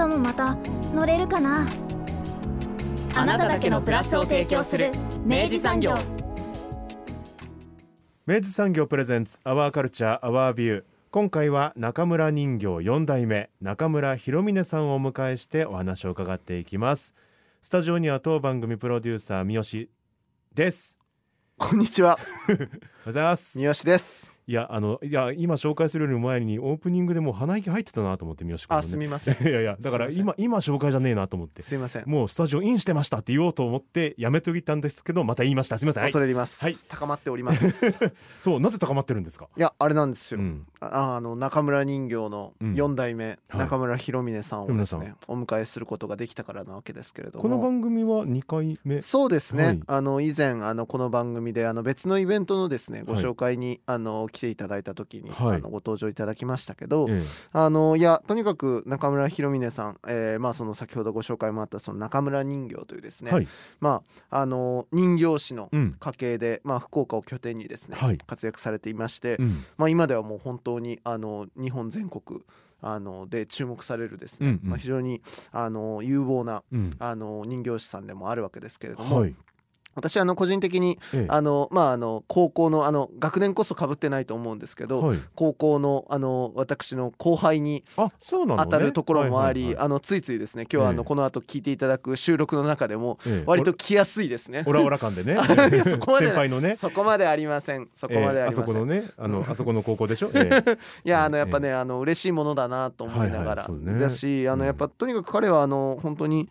明日もまた乗れるかな？あなただけのプラスを提供する明治産業。明治産業プレゼンツアワーカルチャーアワービュー今回は中村人形4代目中村博峰さんをお迎えしてお話を伺っていきます。スタジオには当番組プロデューサー三好です。こんにちは、おはようございます。三好です。いやあのいや今紹介するよりも前にオープニングでもう鼻息入ってたなと思って三好君ね。すみません。いやいやだから今今紹介じゃねえなと思って。すみません。もうスタジオインしてましたって言おうと思ってやめといたんですけどまた言いました。すみません。はい。恐れ入ります。はい。高まっております。い そうなぜ高まってるんですか？や、あれなんですよ。うん。ああの中村人形のうん。四代目、はい。中村博峰さんをです博峰ね、お迎えすることができたからなわけですけれども。この番組は2回目？そうですね、はい。あの以前あのこの番組であの別のイベントのですねごはい。紹介に、あの来ていただいた時に、はい。あのご登場いただきましたけど、えあのいやとにかく中村博峰さん、えーまあその先ほどご紹介もあったその中村人形というですね、はい。まああの人形師のうん。家系で、まあ福岡を拠点にですね、はい。活躍されていまして、うん。まあ今ではもう本当にあの日本全国あので注目されるですね、うんうん。まあ非常にあの有望なうん。あの人形師さんでもあるわけですけれども、はい私あの個人的にええ。あのまああの高校のあの学年こそ被ってないと思うんですけど、はい。高校のあの私の後輩にあそうなのね。当たるところもあり、はいはいはい。あのついついですね今日はあの、ええ。この後聞いていただく収録の中でもええ。割と来やすいですね。オラオラ感でね。そこまで先輩のね。そこまでありません。そこまでありません。ええ。あそこのねあのあそこの高校でしょ、ええ。いやあのやっぱね、あの嬉しいものだなと思いながら、はいはいね。だしあうん。のやっぱとにかく彼はあの本当に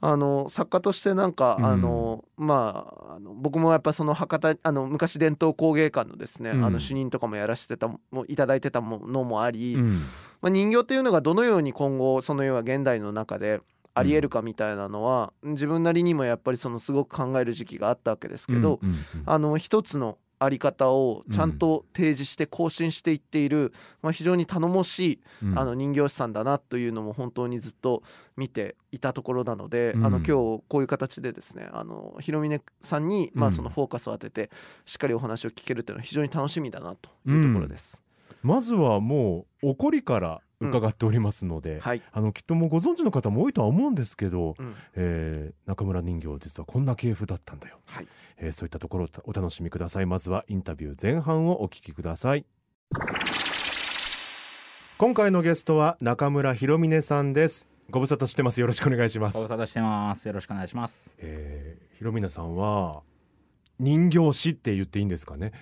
あの作家としてなんか、うん。あのまああの僕もやっぱその博多あの昔伝統工芸館のですね、うん。あの主任とかもやらせてたもいただいてたものもあり、うん。まあ、人形っていうのがどのように今後その要は現代の中でありえるかみたいなのは、自分なりにもやっぱりそのすごく考える時期があったわけですけど、あの一つのあり方をちゃんと提示して更新していっている、まあ、非常に頼もしい、うん。あの人形師さんだなというのも本当にずっと見ていたところなので、うん。あの今日こういう形でですねあの広峰さんに、まあ、うんそのフォーカスを当ててしっかりお話を聞けるというのは非常に楽しみだなというところです。まずはもう怒りから伺っておりますので、はい、あのきっともうご存知の方も多いとは思うんですけど、うん。えー中村人形実はこんな系譜だったんだよ、はい。えーそういったところをお楽しみください。まずはインタビュー前半をお聞きください。今回のゲストは中村博峰さんです。ご無沙汰してます。よろしくお願いします。ご無沙汰してます。よろしくお願いします。えー、博峰さんは人形師って言っていいんですかね？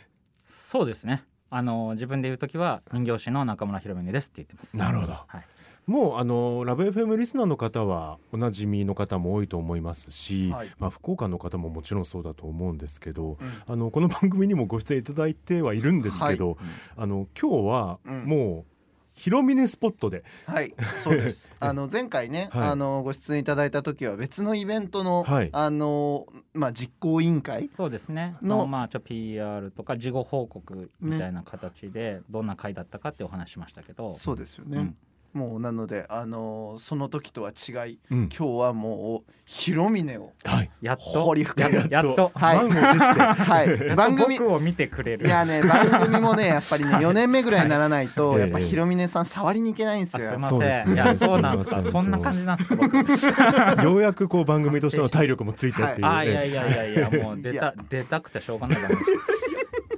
そうですね。あの自分で言うときは人形師の中村弘峰ですって言ってます。なるほど。はい。もうあのラブ FM リスナーの方はおなじみの方も多いと思いますし、はい。まあ、福岡の方ももちろんそうだと思うんですけど、うん。あのこの番組にもご出演いただいてはいるんですけど、あの今日はうん。もう広峰スポットで、はい、そうです。あの前回ね、はいあのご出演いただいた時は別のイベントの、はいあのまあ実行委員会？そうですね。ののまあちょ PR とか事後報告みたいな形でどんな回だったかってお話ししましたけど。そうですよね。うんもうなのであのその時とは違い、うん。今日はもう広峰をはい、やっと。掘り深くやっと。はい。満を持して。はい。番組僕を見てくれる。いやね番組もねやっぱりね 4年目ぐらいにならないと、はい。やっぱ広峰さん触りに行けないんですよ。あすいまそうですね。せん。いやそうなんですか。そんな感じなんですか僕。ようやくこう番組としての体力もついてっていう、あいやえいやいやいやもう出いた出たくてしょうがないだろう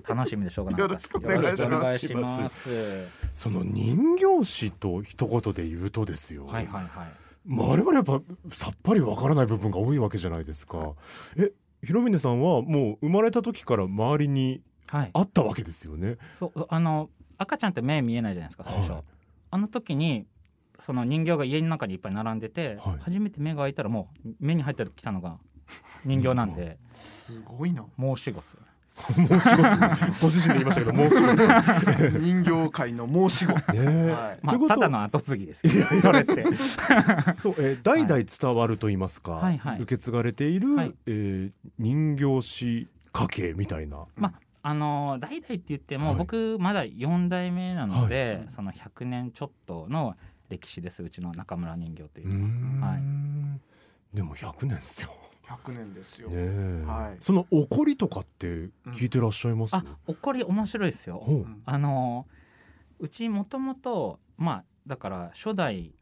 楽しみでしょうがなかったです。よろしくお願いします。その人形師と一言で言うとですよ、はいはいはい。まあ、我々やっぱさっぱりわからない部分が多いわけじゃないですか。え広峰さんはもう生まれた時から周りにはい。あったわけですよね。そうあの赤ちゃんって目見えないじゃないですか最初、はいあの時にその人形が家の中にいっぱい並んでて、はい初めて目が開いたらもう目に入ってきたのが人形なんで すごいな。申し子っすよね申し子ご自身で言いましたけど申し子人形界の申し子。ねえ。はい。まあただの後継ぎですよ。それって。そう、えー代々伝わると言いますか、はいはい。受け継がれている、はい。えー人形師家系みたいな。まああの代々って言っても、はい。僕まだ4代目なので、はい。その100年ちょっとの歴史ですうちの中村人形というう、ーん。はい。でも100年ですよ。100年ですよ、ねえ。はい。その怒りとかって聞いてらっしゃいます、あ怒り面白いですよ。あのうちもともとまあだから初代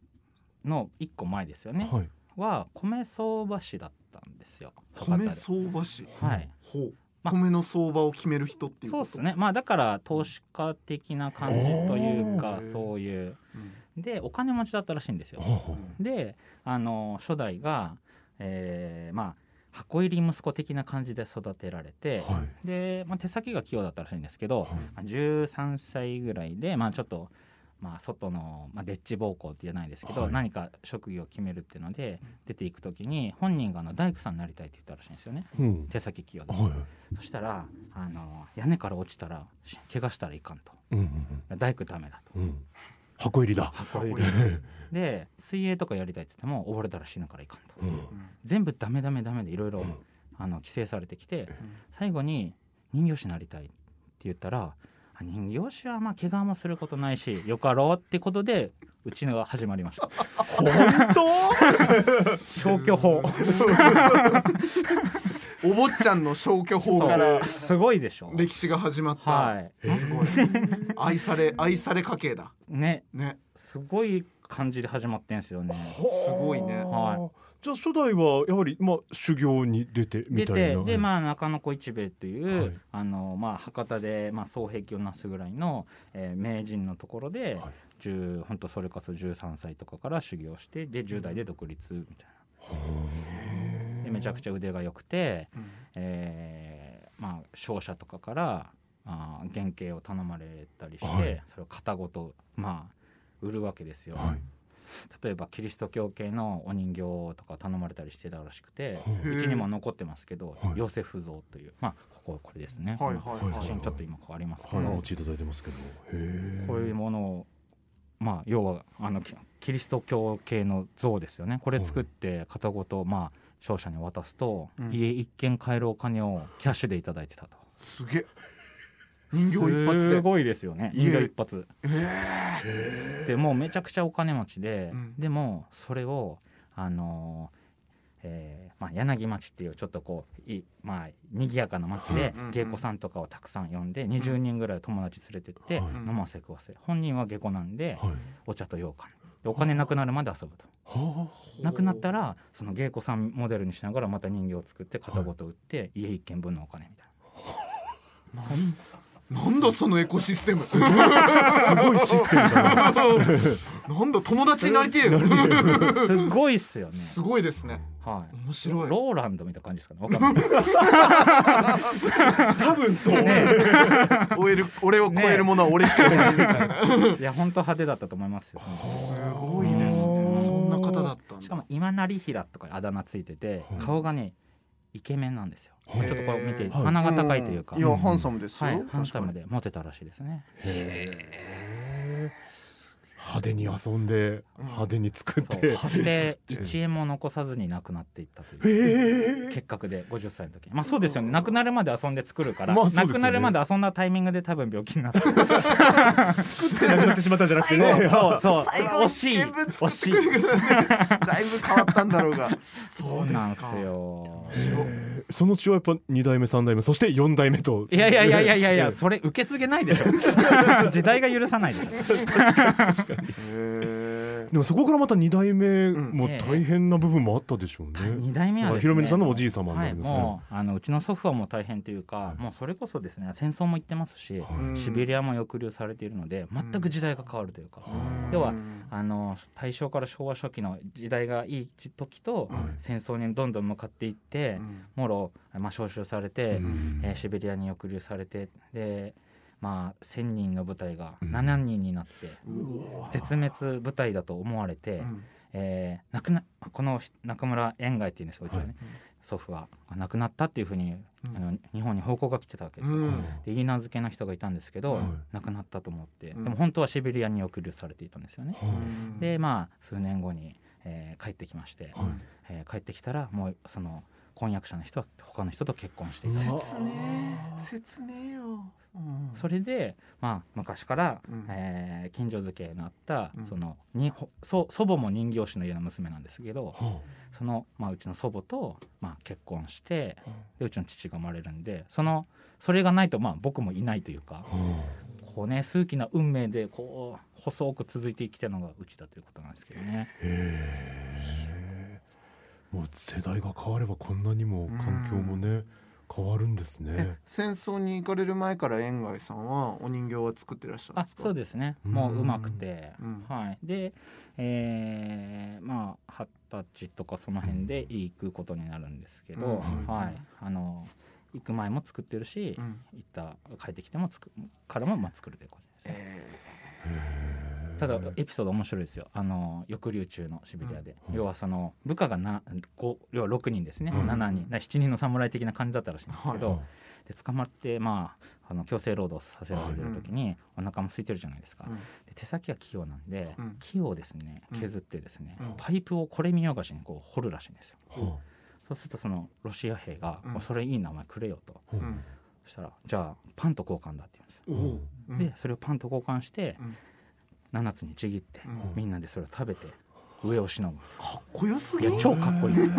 の1個前ですよね、はい。は米相場師だったんですよ。米相場師？はい。ほう。ま米の相場を決める人っていうこと？そうですね。まあだから投資家的な感じというかそういう。うん。でお金持ちだったらしいんですよ。であの初代が、えーまあ箱入り息子的な感じで育てられて、はい。で、まあ、手先が器用だったらしいんですけど、はい。まあ13歳ぐらいで、まあ、ちょっと、まあ、外の、まあ、デッチ暴行って言えないですけど、はい。何か職業を決めるっていうので出ていく時に本人があの大工さんになりたいって言ったらしいんですよね。うん。手先器用で、はい。そしたらあの屋根から落ちたらし怪我したらいかんと。うんうん大工ダメだと。うんうん箱入りだ。箱入り。で水泳とかやりたいって言っても溺れたら死ぬからいかんと。うん。全部ダメダメダメでいろいろ規制されてきて最後に人形師になりたいって言ったらあ人形師はまあ怪我もすることないしよかろうってことでうちのが始まりました。本当？消去法 お坊ちゃんの消去法からすごいでしょ。歴史が始まった、はい。すごい愛され愛され家系だ。ね。ね。すごい感じで始まってんすよね。すごいね。はじゃあ初代はやはりまあ修行に出てみ出たいな。てでまあ中野小一兵衛という、はい。あのまあ博多でまあ双璧をなすぐらいの、えー名人のところで、はい。10本当それこそ13歳とかから修行してで10代で独立みたいな。でめちゃくちゃ腕が良くて、うん。えーまあ商社とかからあー原型を頼まれたりして、はい。それを型ごとまあ売るわけですよ。はい。例えばキリスト教系のお人形とか頼まれたりしてたらしくてうちにも残ってますけど、はい。ヨセフ像というまあこここれですね、はいはいはい。写真ちょっと今こうありますけど、はい。お持ちいただいてますけど。へえ。こういうものをまあ要はあのキキリスト教系の像ですよね。これ作って型ごとまあ商社に渡すと、うん。家一軒買えるお金をキャッシュでいただいてたと。すげえ。人形一発すでごいですよね。家人形一発。えでもうめちゃくちゃお金持ちで、うん。でもそれをあのーえーまあ、柳町っていうちょっとこういいまあ賑やかな町で芸妓さんとかをたくさん呼んで20人ぐらい友達連れてってはい。飲ませ食わせ。本人は芸妓なんではい。お茶と羊羹。でお金なくなるまで遊ぶと。はなくなったらその芸妓さんモデルにしながらまた人形を作って型ごと売って家一軒分のお金みたいな。なんだそのエコシステムすごいシステムだな。なんだ友達になりてえよすごいっすよね。すごいですねはい。面白いローランドみたいな感じですかね。わかんない。多分そう。俺俺を超えるものは俺しかいないみたいな いや本当派手だったと思いますよ。すごいですねそんな方だったんだしかも今成平とかあだ名ついてて顔がねイケメンなんですよ。ちょっとこれ見てはい。鼻が高いというか、いやハンサムですよ。はい。ハンサムでモテたらしいですね。派手に遊んで派手に作って。で1円も残さずに亡くなっていったという。結核で50歳の時。まあそうですよね。亡くなるまで遊んで作るから、まあね。亡くなるまで遊んだタイミングで多分病気になった。作ってなくなってしまったんじゃなくてね。そうそう。最後惜しい。惜しい。だいぶ変わったんだろうが。そうなんですよ。その血はやっぱ二代目三代目そして四代目と。いやいやいやいやいや それ受け継げないでしょ。時代が許さないでしょへでもそこからまた二代目も大変な部分もあったでしょうね。二代目はですね。ひろみねさんのおじい様になはい、りますね。もうあのうちの祖父はもう大変というか、もうそれこそですね戦争も行ってますし、はい。シベリアも抑留されているので全く時代が変わるというか、要はあの大正から昭和初期の時代がいい時と、はい。戦争にどんどん向かっていって、もろ、まあ、召集されて、うん。えーシベリアに抑留されてでまあ1,000人の部隊がうん。7人になって、絶滅部隊だと思われて、えー亡くなこの中村円外っていうんですかうちはね、祖父が亡くなったっていうふうに、うん。あの日本に報告が来てたわけですよ。うん。でいい名付けの人がいたんですけど、はい。亡くなったと思って、うん。でも本当はシベリアに送りされていたんですよね。うんでまあ数年後に、えー帰ってきまして、はい。えー帰ってきたらもうその婚約者の人は他の人と結婚していた。うわ。切ねえ切ねえよ、うん。それで、まあ、昔から、うん。えー近所付けのあった、うん。そのにほ祖祖母も人形師の家の娘なんですけどはその、まあ、うちの祖母と、まあ、結婚してでうちの父が生まれるんでそのそれがないと、まあ、僕もいないというかこうね数奇な運命でこう細く続いてきたのがうちだということなんですけどね。あ。へえもう世代が変わればこんなにも環境もね変わるんですえね戦争に行かれる前から円貝さんはお人形は作ってらっしゃるんあですか？そうですね。うん。もううまくて、うん。はい、で、えーまあ二十歳とかその辺で行くことになるんですけど、うん。はい、あの行く前も作ってるし、うん。行った帰ってきても作からもまあ作るということですね。えただエピソード面白いですよ。あの抑留中のシベリアで、うん。要はその部下がな5要は6人ですね、うん。7人。だから7人の侍的な感じだったらしいんですけど、はいで捕まって、まあ、あの強制労働させられてる時に、お腹も空いてるじゃないですか、うん。で手先が器用なんで、うん。木をですねうん。削ってですね、うん。パイプをこれ見よがしにこう掘るらしいんですよ。はそうするとそのロシア兵が「うん。もうそれいいなお前くれよ」と。そしたら「じゃあパンと交換だ」って言うんですよ。でそれをパンと交換してうん7つにちぎって、うん。みんなでそれを食べて上をしのぐかっこよすいぎ。るや超かっこいい。ですよ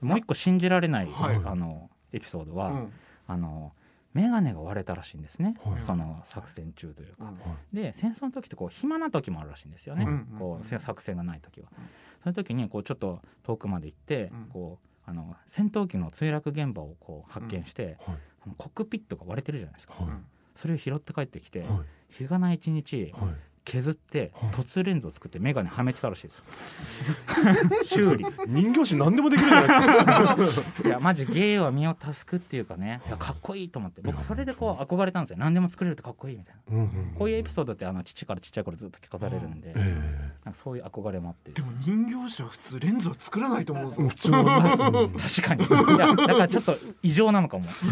もう一個信じられない、はい。あのエピソードは、うん。あの眼鏡が割れたらしいんですね、はい。その作戦中というか。うんで戦争の時ってこう暇な時もあるらしいんですよね、うん。こうせ作戦がない時は、うん。その時にこうちょっと遠くまで行って、うん。こうあの戦闘機の墜落現場をこう発見して、はい。あのコックピットが割れてるじゃないですか、はいそれを拾って帰ってきて、はい。日がない一日はい削ってはい。凸レンズを作って眼鏡はめてたらしいです。よ 修理。人形師何でもできるじゃないですか。いやマジ芸は身を助くっていうかね。いやかっこいいと思って。僕それでこう憧れたんですよ。何でも作れるってかっこいいみたいな。うんうんこういうエピソードってあの父からちっちゃい頃ずっと聞かされるんで、えなんかそういう憧れもあって。でも人形師は普通レンズは作らないと思うぞえ普通は。確かに。いやだからちょっと異常なのかも。す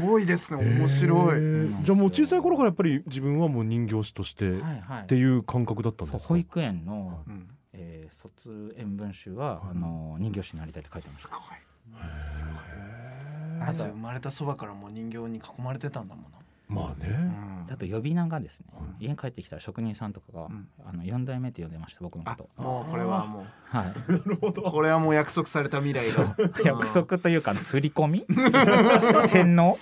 ごいですね。面白い、えーじゃあもう小さい頃からやっぱり自分はもう人形師としてっはいはい。ていう感覚だったんですか？保育園の、うん。えー卒園文集は、あの人形師になりたいって書いてましすたごい。あ生まれたそばからもう人形に囲まれてたんだもまあね。ん。あと呼び名がですね、は家に帰ってきたら職人さんとかが、うん。あの4代目って呼んでました僕のこと。もうこれはもはい。なるほどうこれはもう約束された未来が約束というか刷り込み？洗脳？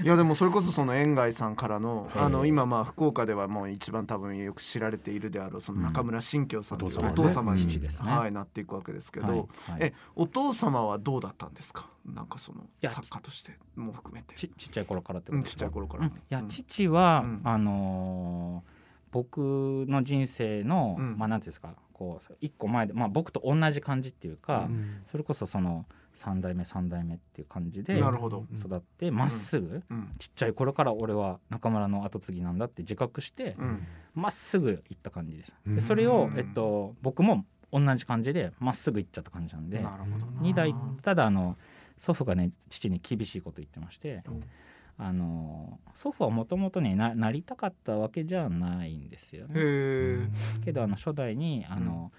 うん、いやでもそれこそその円貝さんからのええあの今まあ福岡ではもう一番多分よく知られているであろうその中村新京さんといううんお父様に、父ですね。はい、なっていくわけですけど、はい。はい。えお父様はどうだったんですか？なんかそのや作家としても含めて。ちちっちゃい頃からってうんちっことですか？ちゃい頃から、うん。いやうん。父は、うん。あのー僕の人生の、うん。まあなんていうんですか？こう一個前で、まあ、僕と同じ感じっていうか、うん。それこそその3代目3代目っていう感じで育ってまっすぐ、うん。ちっちゃい頃から俺は中村の後継ぎなんだって自覚してうん。ま、っすぐ行った感じです。うん。でそれをう、んえっと、僕も同じ感じでまっすぐ行っちゃった感じなんでなるほどな。2代ただあの祖父がね父に厳しいこと言ってましてうん。あの祖父はもともとねななりたかったわけじゃないんですよね。けどあの初代にあの、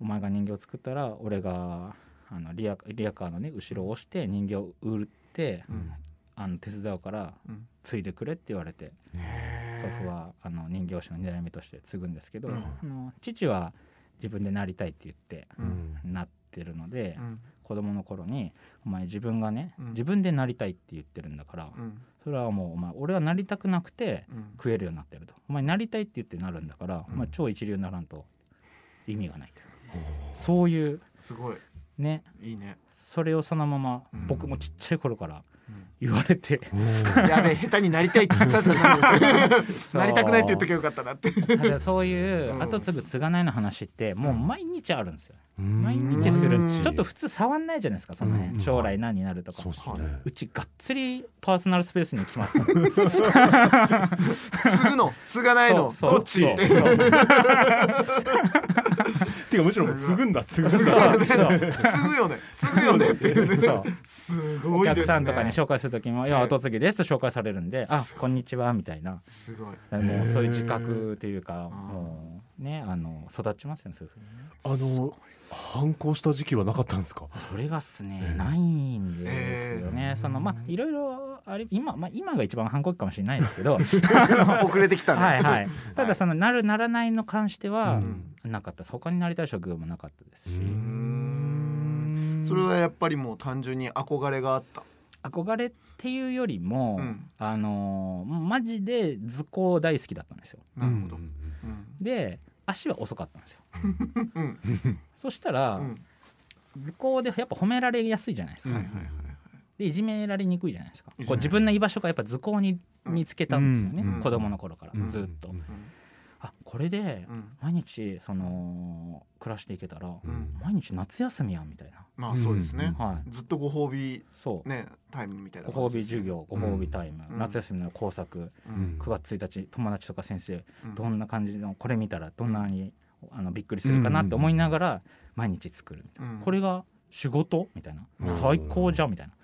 お前が人形を作ったら俺があのリアリアカーのね後ろを押して人形を売ってうん。あの手伝うからうん。継いでくれって言われて祖父はあの人形師の2代目として継ぐんですけど、うん。あの父は自分でなりたいって言ってううん。んなってるので、うん。子供の頃に「お前自分がね、うん。自分でなりたいって言ってるんだから、うん。それはもうお前俺はなりたくなくてうん。食えるようになってると。お前なりたいって言ってなるんだから、うん。お前超一流にならんと意味がないと。そういうすごい。ね。いいね、それをそのままうん。僕もちっちゃい頃からうん言われて、やべえ下手になりたいって言ってたじゃな。い なりたくないって言っときゃよかったなって。そう。いううん。後継ぐ継がないの話ってもう毎日あるんですよ。うん。毎日する。うん。ちょっと普通触んないじゃないですかそのうん。辺将来何になるとか。ね。うちがっつりパーソナルスペースに来ます。か ら継ぐの？継がないの？どっち？てていうかむしろもう継ぐんだ。継ぐんだ。そう継ぐよね。継ぐよね。っていうねそうすおごいですね。客さんとかに紹介する時も「いやはい後継ぎです」と紹介されるんで「あこんにちは」みたいな。すごい。もうそういう自覚っていうかもうねあの育ちますよねそういうふうにね。あの反抗した時期はなかったんですか？それがっすね、ええ。ないんですよね、そのまあいろいろあれ今、まあ、今が一番反抗期かもしれないですけど。遅れてきたね。はい。はい。ただそのなるならないの関してはうんなかった。です他になりたい職業もなかったですし、それはやっぱりもう単純に憧れがあった？憧れっていうよりも、うん。あのーマジで図工大好きだったんですよ。なるほど。うん。うん。で足は遅かったんですよ。うん。そしたら、うん。図工でやっぱ褒められやすいじゃないですか、はいはいはいでいじめられにくいじゃないですか。こう自分の居場所がやっぱ図工に見つけたんですよね、うん。子供の頃から、うん。ずっと、うん。あこれでうん。毎日その暮らしていけたら、うん。毎日夏休みやんみたいな。まあそうですね。はい。ずっとご褒美そう、ねタイムみたいなご褒美授業ご褒美タイム、うん。夏休みの工作、ううん。ん9月1日友達とか先生うん。どんな感じのこれ見たらどんなにあのびっくりするかなって思いながら毎日作るみたいな、うん。これが仕事みたいな。うん。最高じゃんみたいな。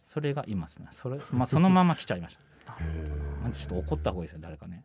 それがいますね。それ、まあ、そのまま来ちゃいました。なちょっと怒った方がいいですよ誰かね。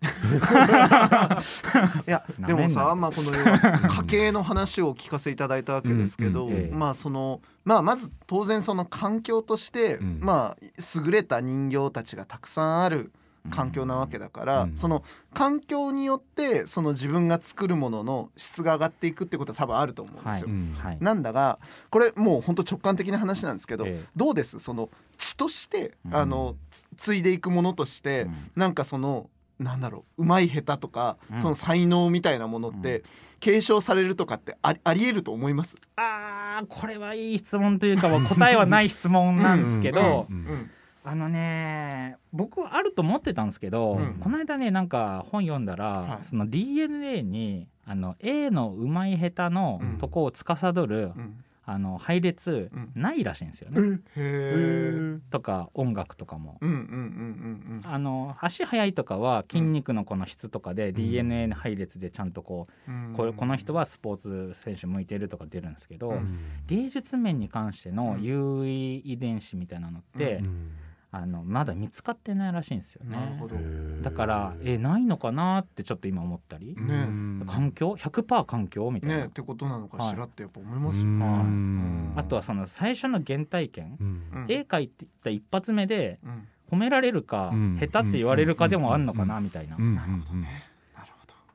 いやでもさ、まあ、この家計の話をお聞かせいただいたわけですけど、うん。うん。ええまあそのまあまず当然その環境として、うん。まあ優れた人形たちがたくさんある環境なわけだから、うん。その環境によってその自分が作るものの質が上がっていくってことは多分あると思うんですよ。うん。はい。なんだがこれもう本当直感的な話なんですけど、ええ。どうです？その血として、うん。あのつ継いでいくものとして、うん。なんかそのなんだろううまい下手とか、うん。その才能みたいなものって、う継承されるとかってありありえると思います、あーこれはいい質問というかは答えはない質問なんですけど、うん。うんあのね僕はあると思ってたんですけど、うん。この間ねなんか本読んだら、はい。その DNA にあの A のうまい下手のうん。とこを司る、うん。あの配列うん。ないらしいんですよね。へえとか音楽とかも。うんうんうんあの足速いとかは筋肉のこの質とかでん。DNA の配列でちゃんとこう、うん。うんこれこの人はスポーツ選手向いてるとか出るんですけど、うん。芸術面に関してのうん。優位遺伝子みたいなのって、うんあのまだ見つかってないらしいんですよね。なるほど。だからえないのかなってちょっと今思ったり、ね。環境？100%環境みたいな、ねってことなのかしらってやっぱ思いますよ、うん。あとはその最初の原体験、うん。うん。絵描いていった一発目でうん。褒められるか、うん。下手って言われるかでもあんのかなみたいな、なるほど。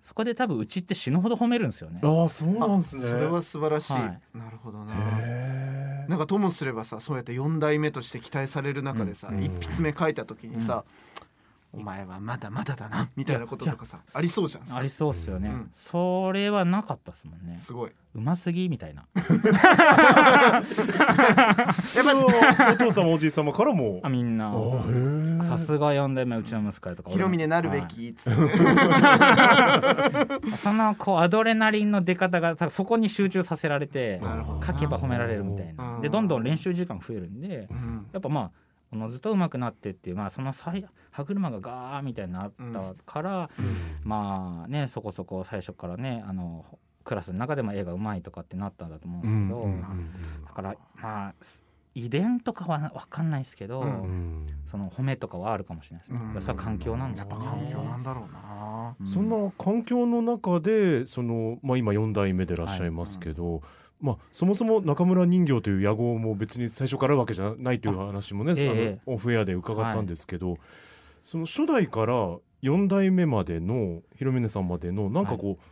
そこで多分うちって死ぬほど褒めるんですよね。ああそうなんですね。それは素晴らしい、はい。なるほどなへなんかともすればさそうやって4代目として期待される中でさ、うん。一筆目書いた時にさ、お前はまだまだだなみたいな。こととかさありそうじゃん。ありそうっすよね、うん。それはなかったっすもんね。すごい。うますぎみたいな。やっぱえお父様おじい様からも。あみんな。あへえさすが4代目うちの息子やとかヒロミネなるべはい。きっつって、そのこうアドレナリンの出方がそこに集中させられて書けば褒められるみたいな。うん。でどんどん練習時間増えるんでうん。やっぱまあおのずと上手くなってっていうまあその際歯車がガーみたいになったから、まあねそこそこ最初からねあのクラスの中でも絵が上手いとかってなったんだと思うんですけど、うんだからまあ遺伝とかは分かんないですけど、うん。うんその褒めとかはあるかもしれないですね、うん。それは環境なんですやっぱ環境なんだろうな。うんそんな環境の中でその、まあ、今4代目でいらっしゃいますけど、まあ、そもそも中村人形という屋号も別に最初からあるわけじゃないという話もねあ、え。えのオフエアで伺ったんですけど、その初代から4代目までの広峰さんまでのなんかこう、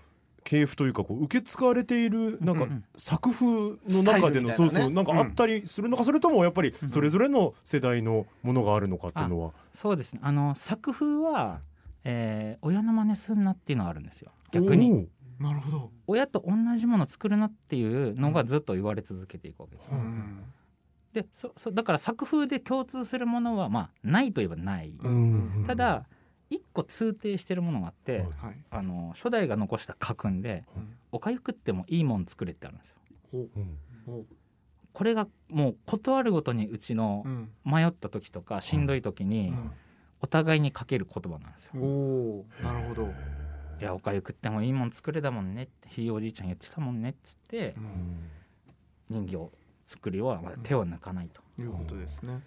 系譜というかこう受け継がれているなんかうん。作風の中での、ね。そうそうなんかあったりするのか、それともやっぱりそれぞれの世代のものがあるのかっていうのは。そうです。ねあの作風は、えー親の真似すんなっていうのはあるんですよ。逆になるほど、親と同じもの作るなっていうのがずっと言われ続けていくわけですよ、うんでそそだから作風で共通するものはまあないといえばない、うんただ一個通底してるものがあって、はい。はい。あの初代が残した家訓でうん。おかゆ食ってもいいもん作れってあるんですよ。ほう。うん。ほう。これがもう断るごとにうちのうん。迷った時とかしんどい時にお互いにかける言葉なんですよ。おおなるほどいやおかゆ食ってもいいもん作れだもんねってひいおじいちゃん言ってたもんねっつって人形作るよはまあ手を抜かないと。いうことですね。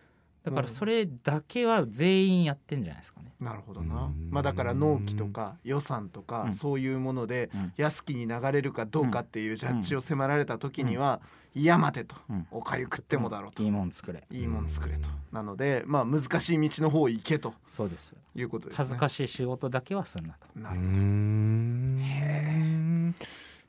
だからそれだけは全員やってんじゃないですかね。なるほどな。うん。まあだから納期とか予算とかうん。そういうものでうん。安きに流れるかどうかっていうジャッジを迫られた時には「いや待て」とうん「おかゆ食ってもだろう」と。いいもん作れ「いいもん作れ」と。なのでまあ難しい道の方行けと。そうです。いうことですね。恥ずかしい仕事だけはすんなと。なるうーん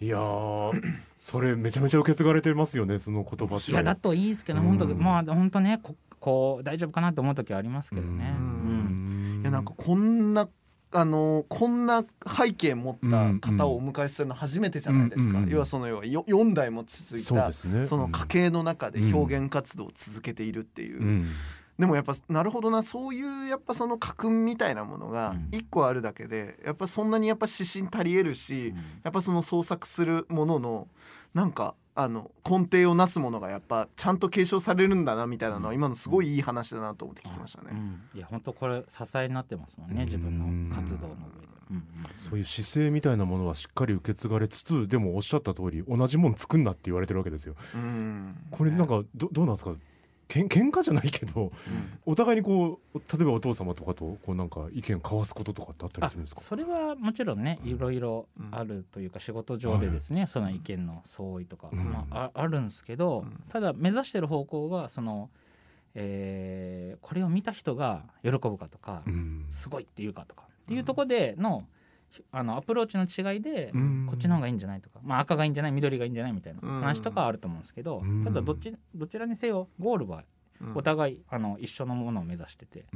いやー それめちゃめちゃ受け継がれてますよねその言葉いやだといいですけどうん。本当まあ本当ねここう大丈夫かなと思う時はありますけどね。ううん。いやなんかこんなあのこんな背景持った方をお迎えするの初めてじゃないですか、うんうん要はその要はよ4代も続いたですね。その家系の中で表現活動を続けているっていう、うん。でもやっぱなるほどなそういうやっぱその家訓みたいなものがうん。一個あるだけでやっぱそんなにやっぱ指針足りえるし、うん。やっぱその創作するもののなんかあの根底をなすものがやっぱちゃんと継承されるんだなみたいなのは今のすごいいい話だなと思って聞きましたね。うん。いや本当これ支えになってますもんね自分の活動の上で。うん。うん。そういう姿勢みたいなものはしっかり受け継がれつつでもおっしゃった通り同じもん作んなって言われてるわけですよ。うん。これなんかどどうなんですか？けん喧嘩じゃないけどお互いにこう例えばお父様とかとこうなんか意見交わすこととかってあったりあするんですか？それはもちろんねいろいろあるというか仕事上でですね、その意見の相違とか、うん。まあ、ああるんですけど、うん。ただ目指してる方向がその、えーこれを見た人が喜ぶかとか、うん。すごいっていうかとかっていうところでの,、あのアプローチの違いで、うん。こっちの方がいいんじゃないとか、まあ、赤がいいんじゃない緑がいいんじゃないみたいなうん。話とかはあると思うんですけど、うん。ただどっちどちらにせよゴールはうん。お互いあの一緒のものを目指してて、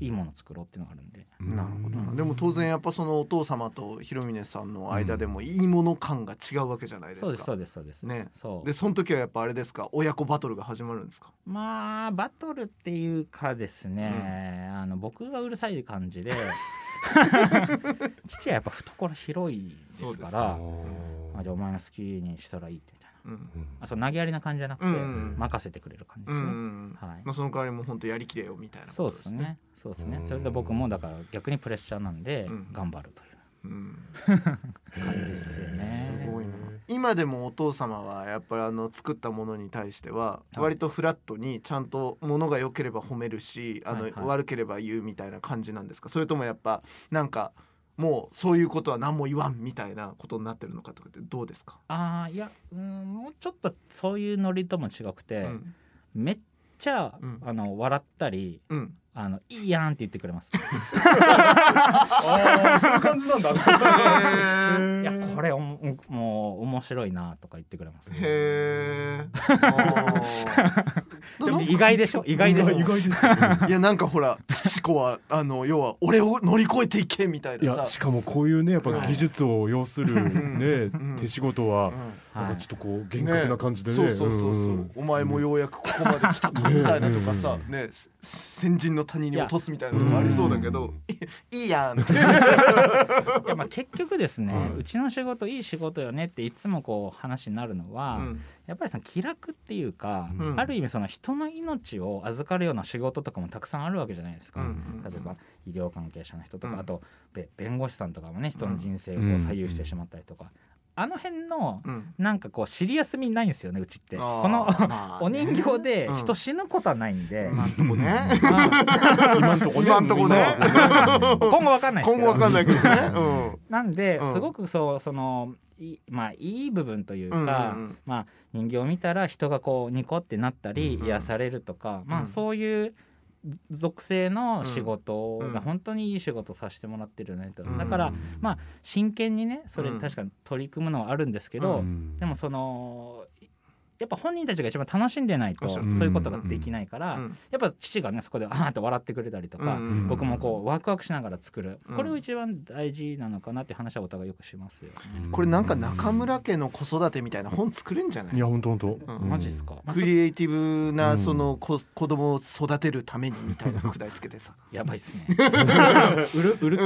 いいものを作ろうっていうのがあるんで。うん。なるほど。なうんでも当然やっぱそのお父様と広峰さんの間でもいいもの感が違うわけじゃないですか。そうですそうですそうです。ね。そう。でその時はやっぱあれですか？親子バトルが始まるんですか？まあバトルっていうかですね、あの僕がうるさい感じで 父はやっぱ懐広いですかあらーあじゃあお前の好きにしたらいいってみたいな。うん。うんあそう投げやりな感じじゃなくて、任せてくれる感じうですね、んはい。まあその代わりも本当やりきれよみたいなそうこですね。そうですね。うん。それで僕もだから逆にプレッシャーなんでうん。頑張るといううん。感じですよね。すごいな今でもお父様はやっぱりあの作ったものに対してははい。割とフラットにちゃんとものが良ければ褒めるしあの悪ければ言うみたいな感じなんですか？それともやっぱなんかもうそういうことは何も言わんみたいなことになってるのかとかってどうですか、ああいやうんもうちょっとそういうノリとも違くて、うん。めっちゃ、うん。あの笑ったりうん、あのいいやんって言ってくれます。あーそういう感じなんだ。いやこれおももう面白いなとか言ってくれます、へえ 意外でしょ？意外でしょ？意外でしたね。いやなんかほら父子はあの要は俺を乗り越えていけみたいいなさ。やしかもこういうねやっぱはい技術を要するねうん。手仕事はうんなんかちょっとこう厳格な感じでね。そうそうそうそう、んお前もようやくここまで来たかみたいなとかさ、うんね先人の谷に落とすみたいなとこありそうだけど、いいいやんって。いやまあ 結局ですね、ううんちの仕事いい仕事よねっていつもこう話になるのは、うん。やっぱりその気楽っていうか、うん。ある意味その人の命を預かるような仕事とかもたくさんあるわけじゃないですか、うん例えば医療関係者の人とか、うん。あとべ弁護士さんとかもね人の人生を左右してしまったりとか、あの辺のうん。なんかこうシリアス味ないんですよねうちって。このまあね。お人形でうん。人死ぬことはないんで、今んとこね。今んとこね。今んとこね。今後わかんない今後わかんないけどね、うん。なんでうん。すごくそうそのいまあいい部分というか、うんうんうん。まあ人形を見たら人がこうニコってなったりうん。癒されるとか、まあうん。そういう属性の仕事うん。が本当にいい仕事させてもらってるよねと、うん。だからまあ真剣にねそれうん。確かに取り組むのはあるんですけど、うん。でもそのやっぱ本人たちが一番楽しんでないとそうるいうことができないから、うん。やっぱ父がねそこであーって笑ってくれたりとか、うん。僕もこうワクワクしながら作る、うん。これを一番大事なのかなって話はお互いよくしますよね。これなんか中村家の子育てみたいな本作れんじゃない？いや本当本当。うん。マジっすか、まあクリエイティブうなんその子子供を育てるためにみたいな副題つけてさ。やばいっすね。売る売る気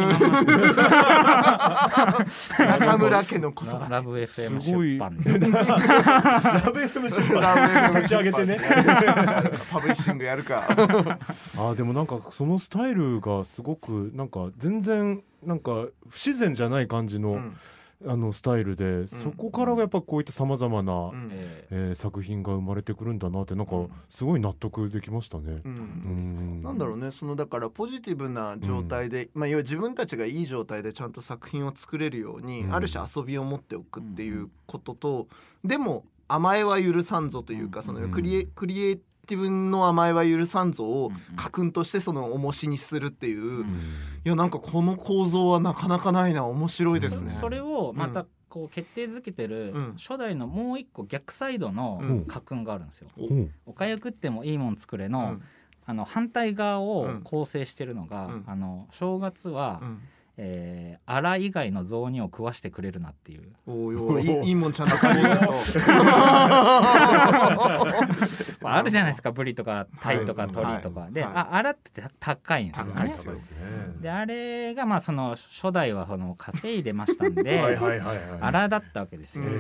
中村家の子育て。ララブ FM すごい出版。で。ラブ FM ブ FM 立ち上げてね。パブリッシングやるか。あーでもなんかそのスタイルがすごくなんか全然なんか不自然じゃない感じの、うん。あのスタイルで、そこからやっぱこういったさまざまな、うん。ええ。ー作品が生まれてくるんだなってなんかすごい納得できましたね。うん。うん。なんだろうねそのだからポジティブな状態で、まあ、要は自分たちがいい状態でちゃんと作品を作れるように、うん。ある種遊びを持っておくっていうことと、でも甘えは許さんぞというか、そのうんクリエクリエイティブの甘えは許さんぞをうん家訓としてその重しにするっていう、うん。いやなんかこの構造はなかなかないな。面白いですね。そそれをまたこう決定づけてるうん。初代のもう一個逆サイドのうん。家訓があるんですよ。おかゆ食ってもいいもん作れのうん。あの反対側を構成してるのがうん。あの正月はうんえーアラ以外の雑煮を食わしてくれるなっていうおーおーいいいいもんちゃんと借りると。まああるじゃないですかブリとかタイとかはい鳥とかではいはいあアラって高いんですよね高いっすよですね。であれがまあその初代はその稼いでましたん はいではいはいはい。アラだったわけですよう。ん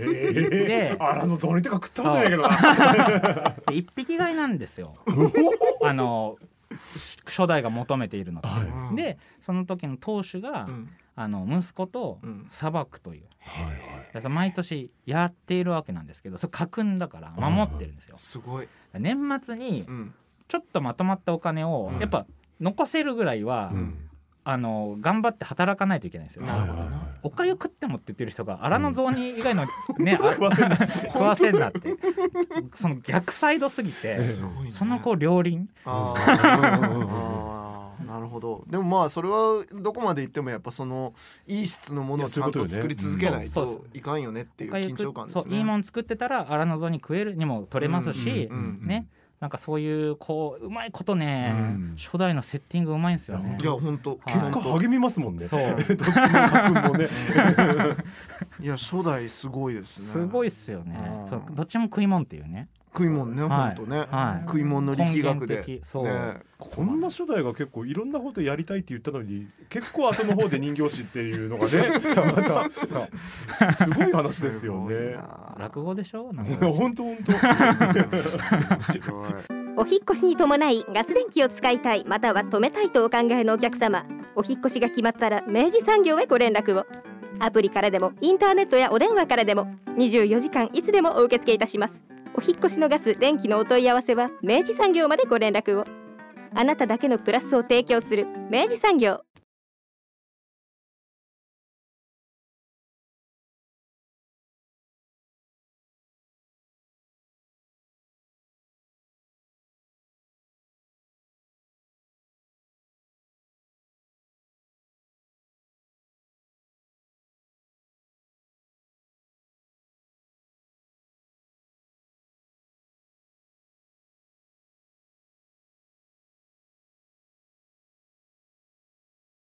えでー、あらの雑煮とか食ったことないけど 一匹買いなんですよ。あの初代が求めているのが。はい。でその時の当主が、うん。あの息子とうん。裁くという、はいはい。だから毎年やっているわけなんですけどそれ家訓だから守ってるんですよ。すごい。年末にうん。ちょっとまとまったお金をうん。やっぱ残せるぐらいは、うんあの頑張って働かないといけないんですよ。なるほどなはいはいはい。おかゆ食ってもって言ってる人が荒の雑煮以外の ね、あ食わせんな 食わせんなって。その逆サイドすぎてすごいね。その子両輪。あうん。ー。あーなるほど。でもまあそれはどこまでいってもやっぱそのいい質のものをちゃんと作り続けないといかんよねっていうおかゆ緊張感ですね。そういいもん作ってたら荒の雑煮食えるにも取れますし、うんうんうん。ねなんかそういうこううまいことね、うん。初代のセッティングうまいんですよね。いや本当はい。結果励みますもんね。そう。どっちの家訓もね。いや初代すごいですね。すごいっすよね。うん。そうどっちも食い物っていうね食い物ねはい。本当ね。はい。食い物の力学根でねそんな初代が結構いろんなことやりたいって言ったのに結構後の方で人形師っていうのがね。そうそうそう。すごい話ですよね。な。落語でしょ？本当本当。お引っ越しに伴いガス電気を使いたいまたは止めたいとお考えのお客様。お引っ越しが決まったら明治産業へご連絡を。アプリからでもインターネットやお電話からでも24時間いつでもお受け付けいたしますお引越しのガス電気のお問い合わせは明治産業までご連絡を。あなただけのプラスを提供する明治産業。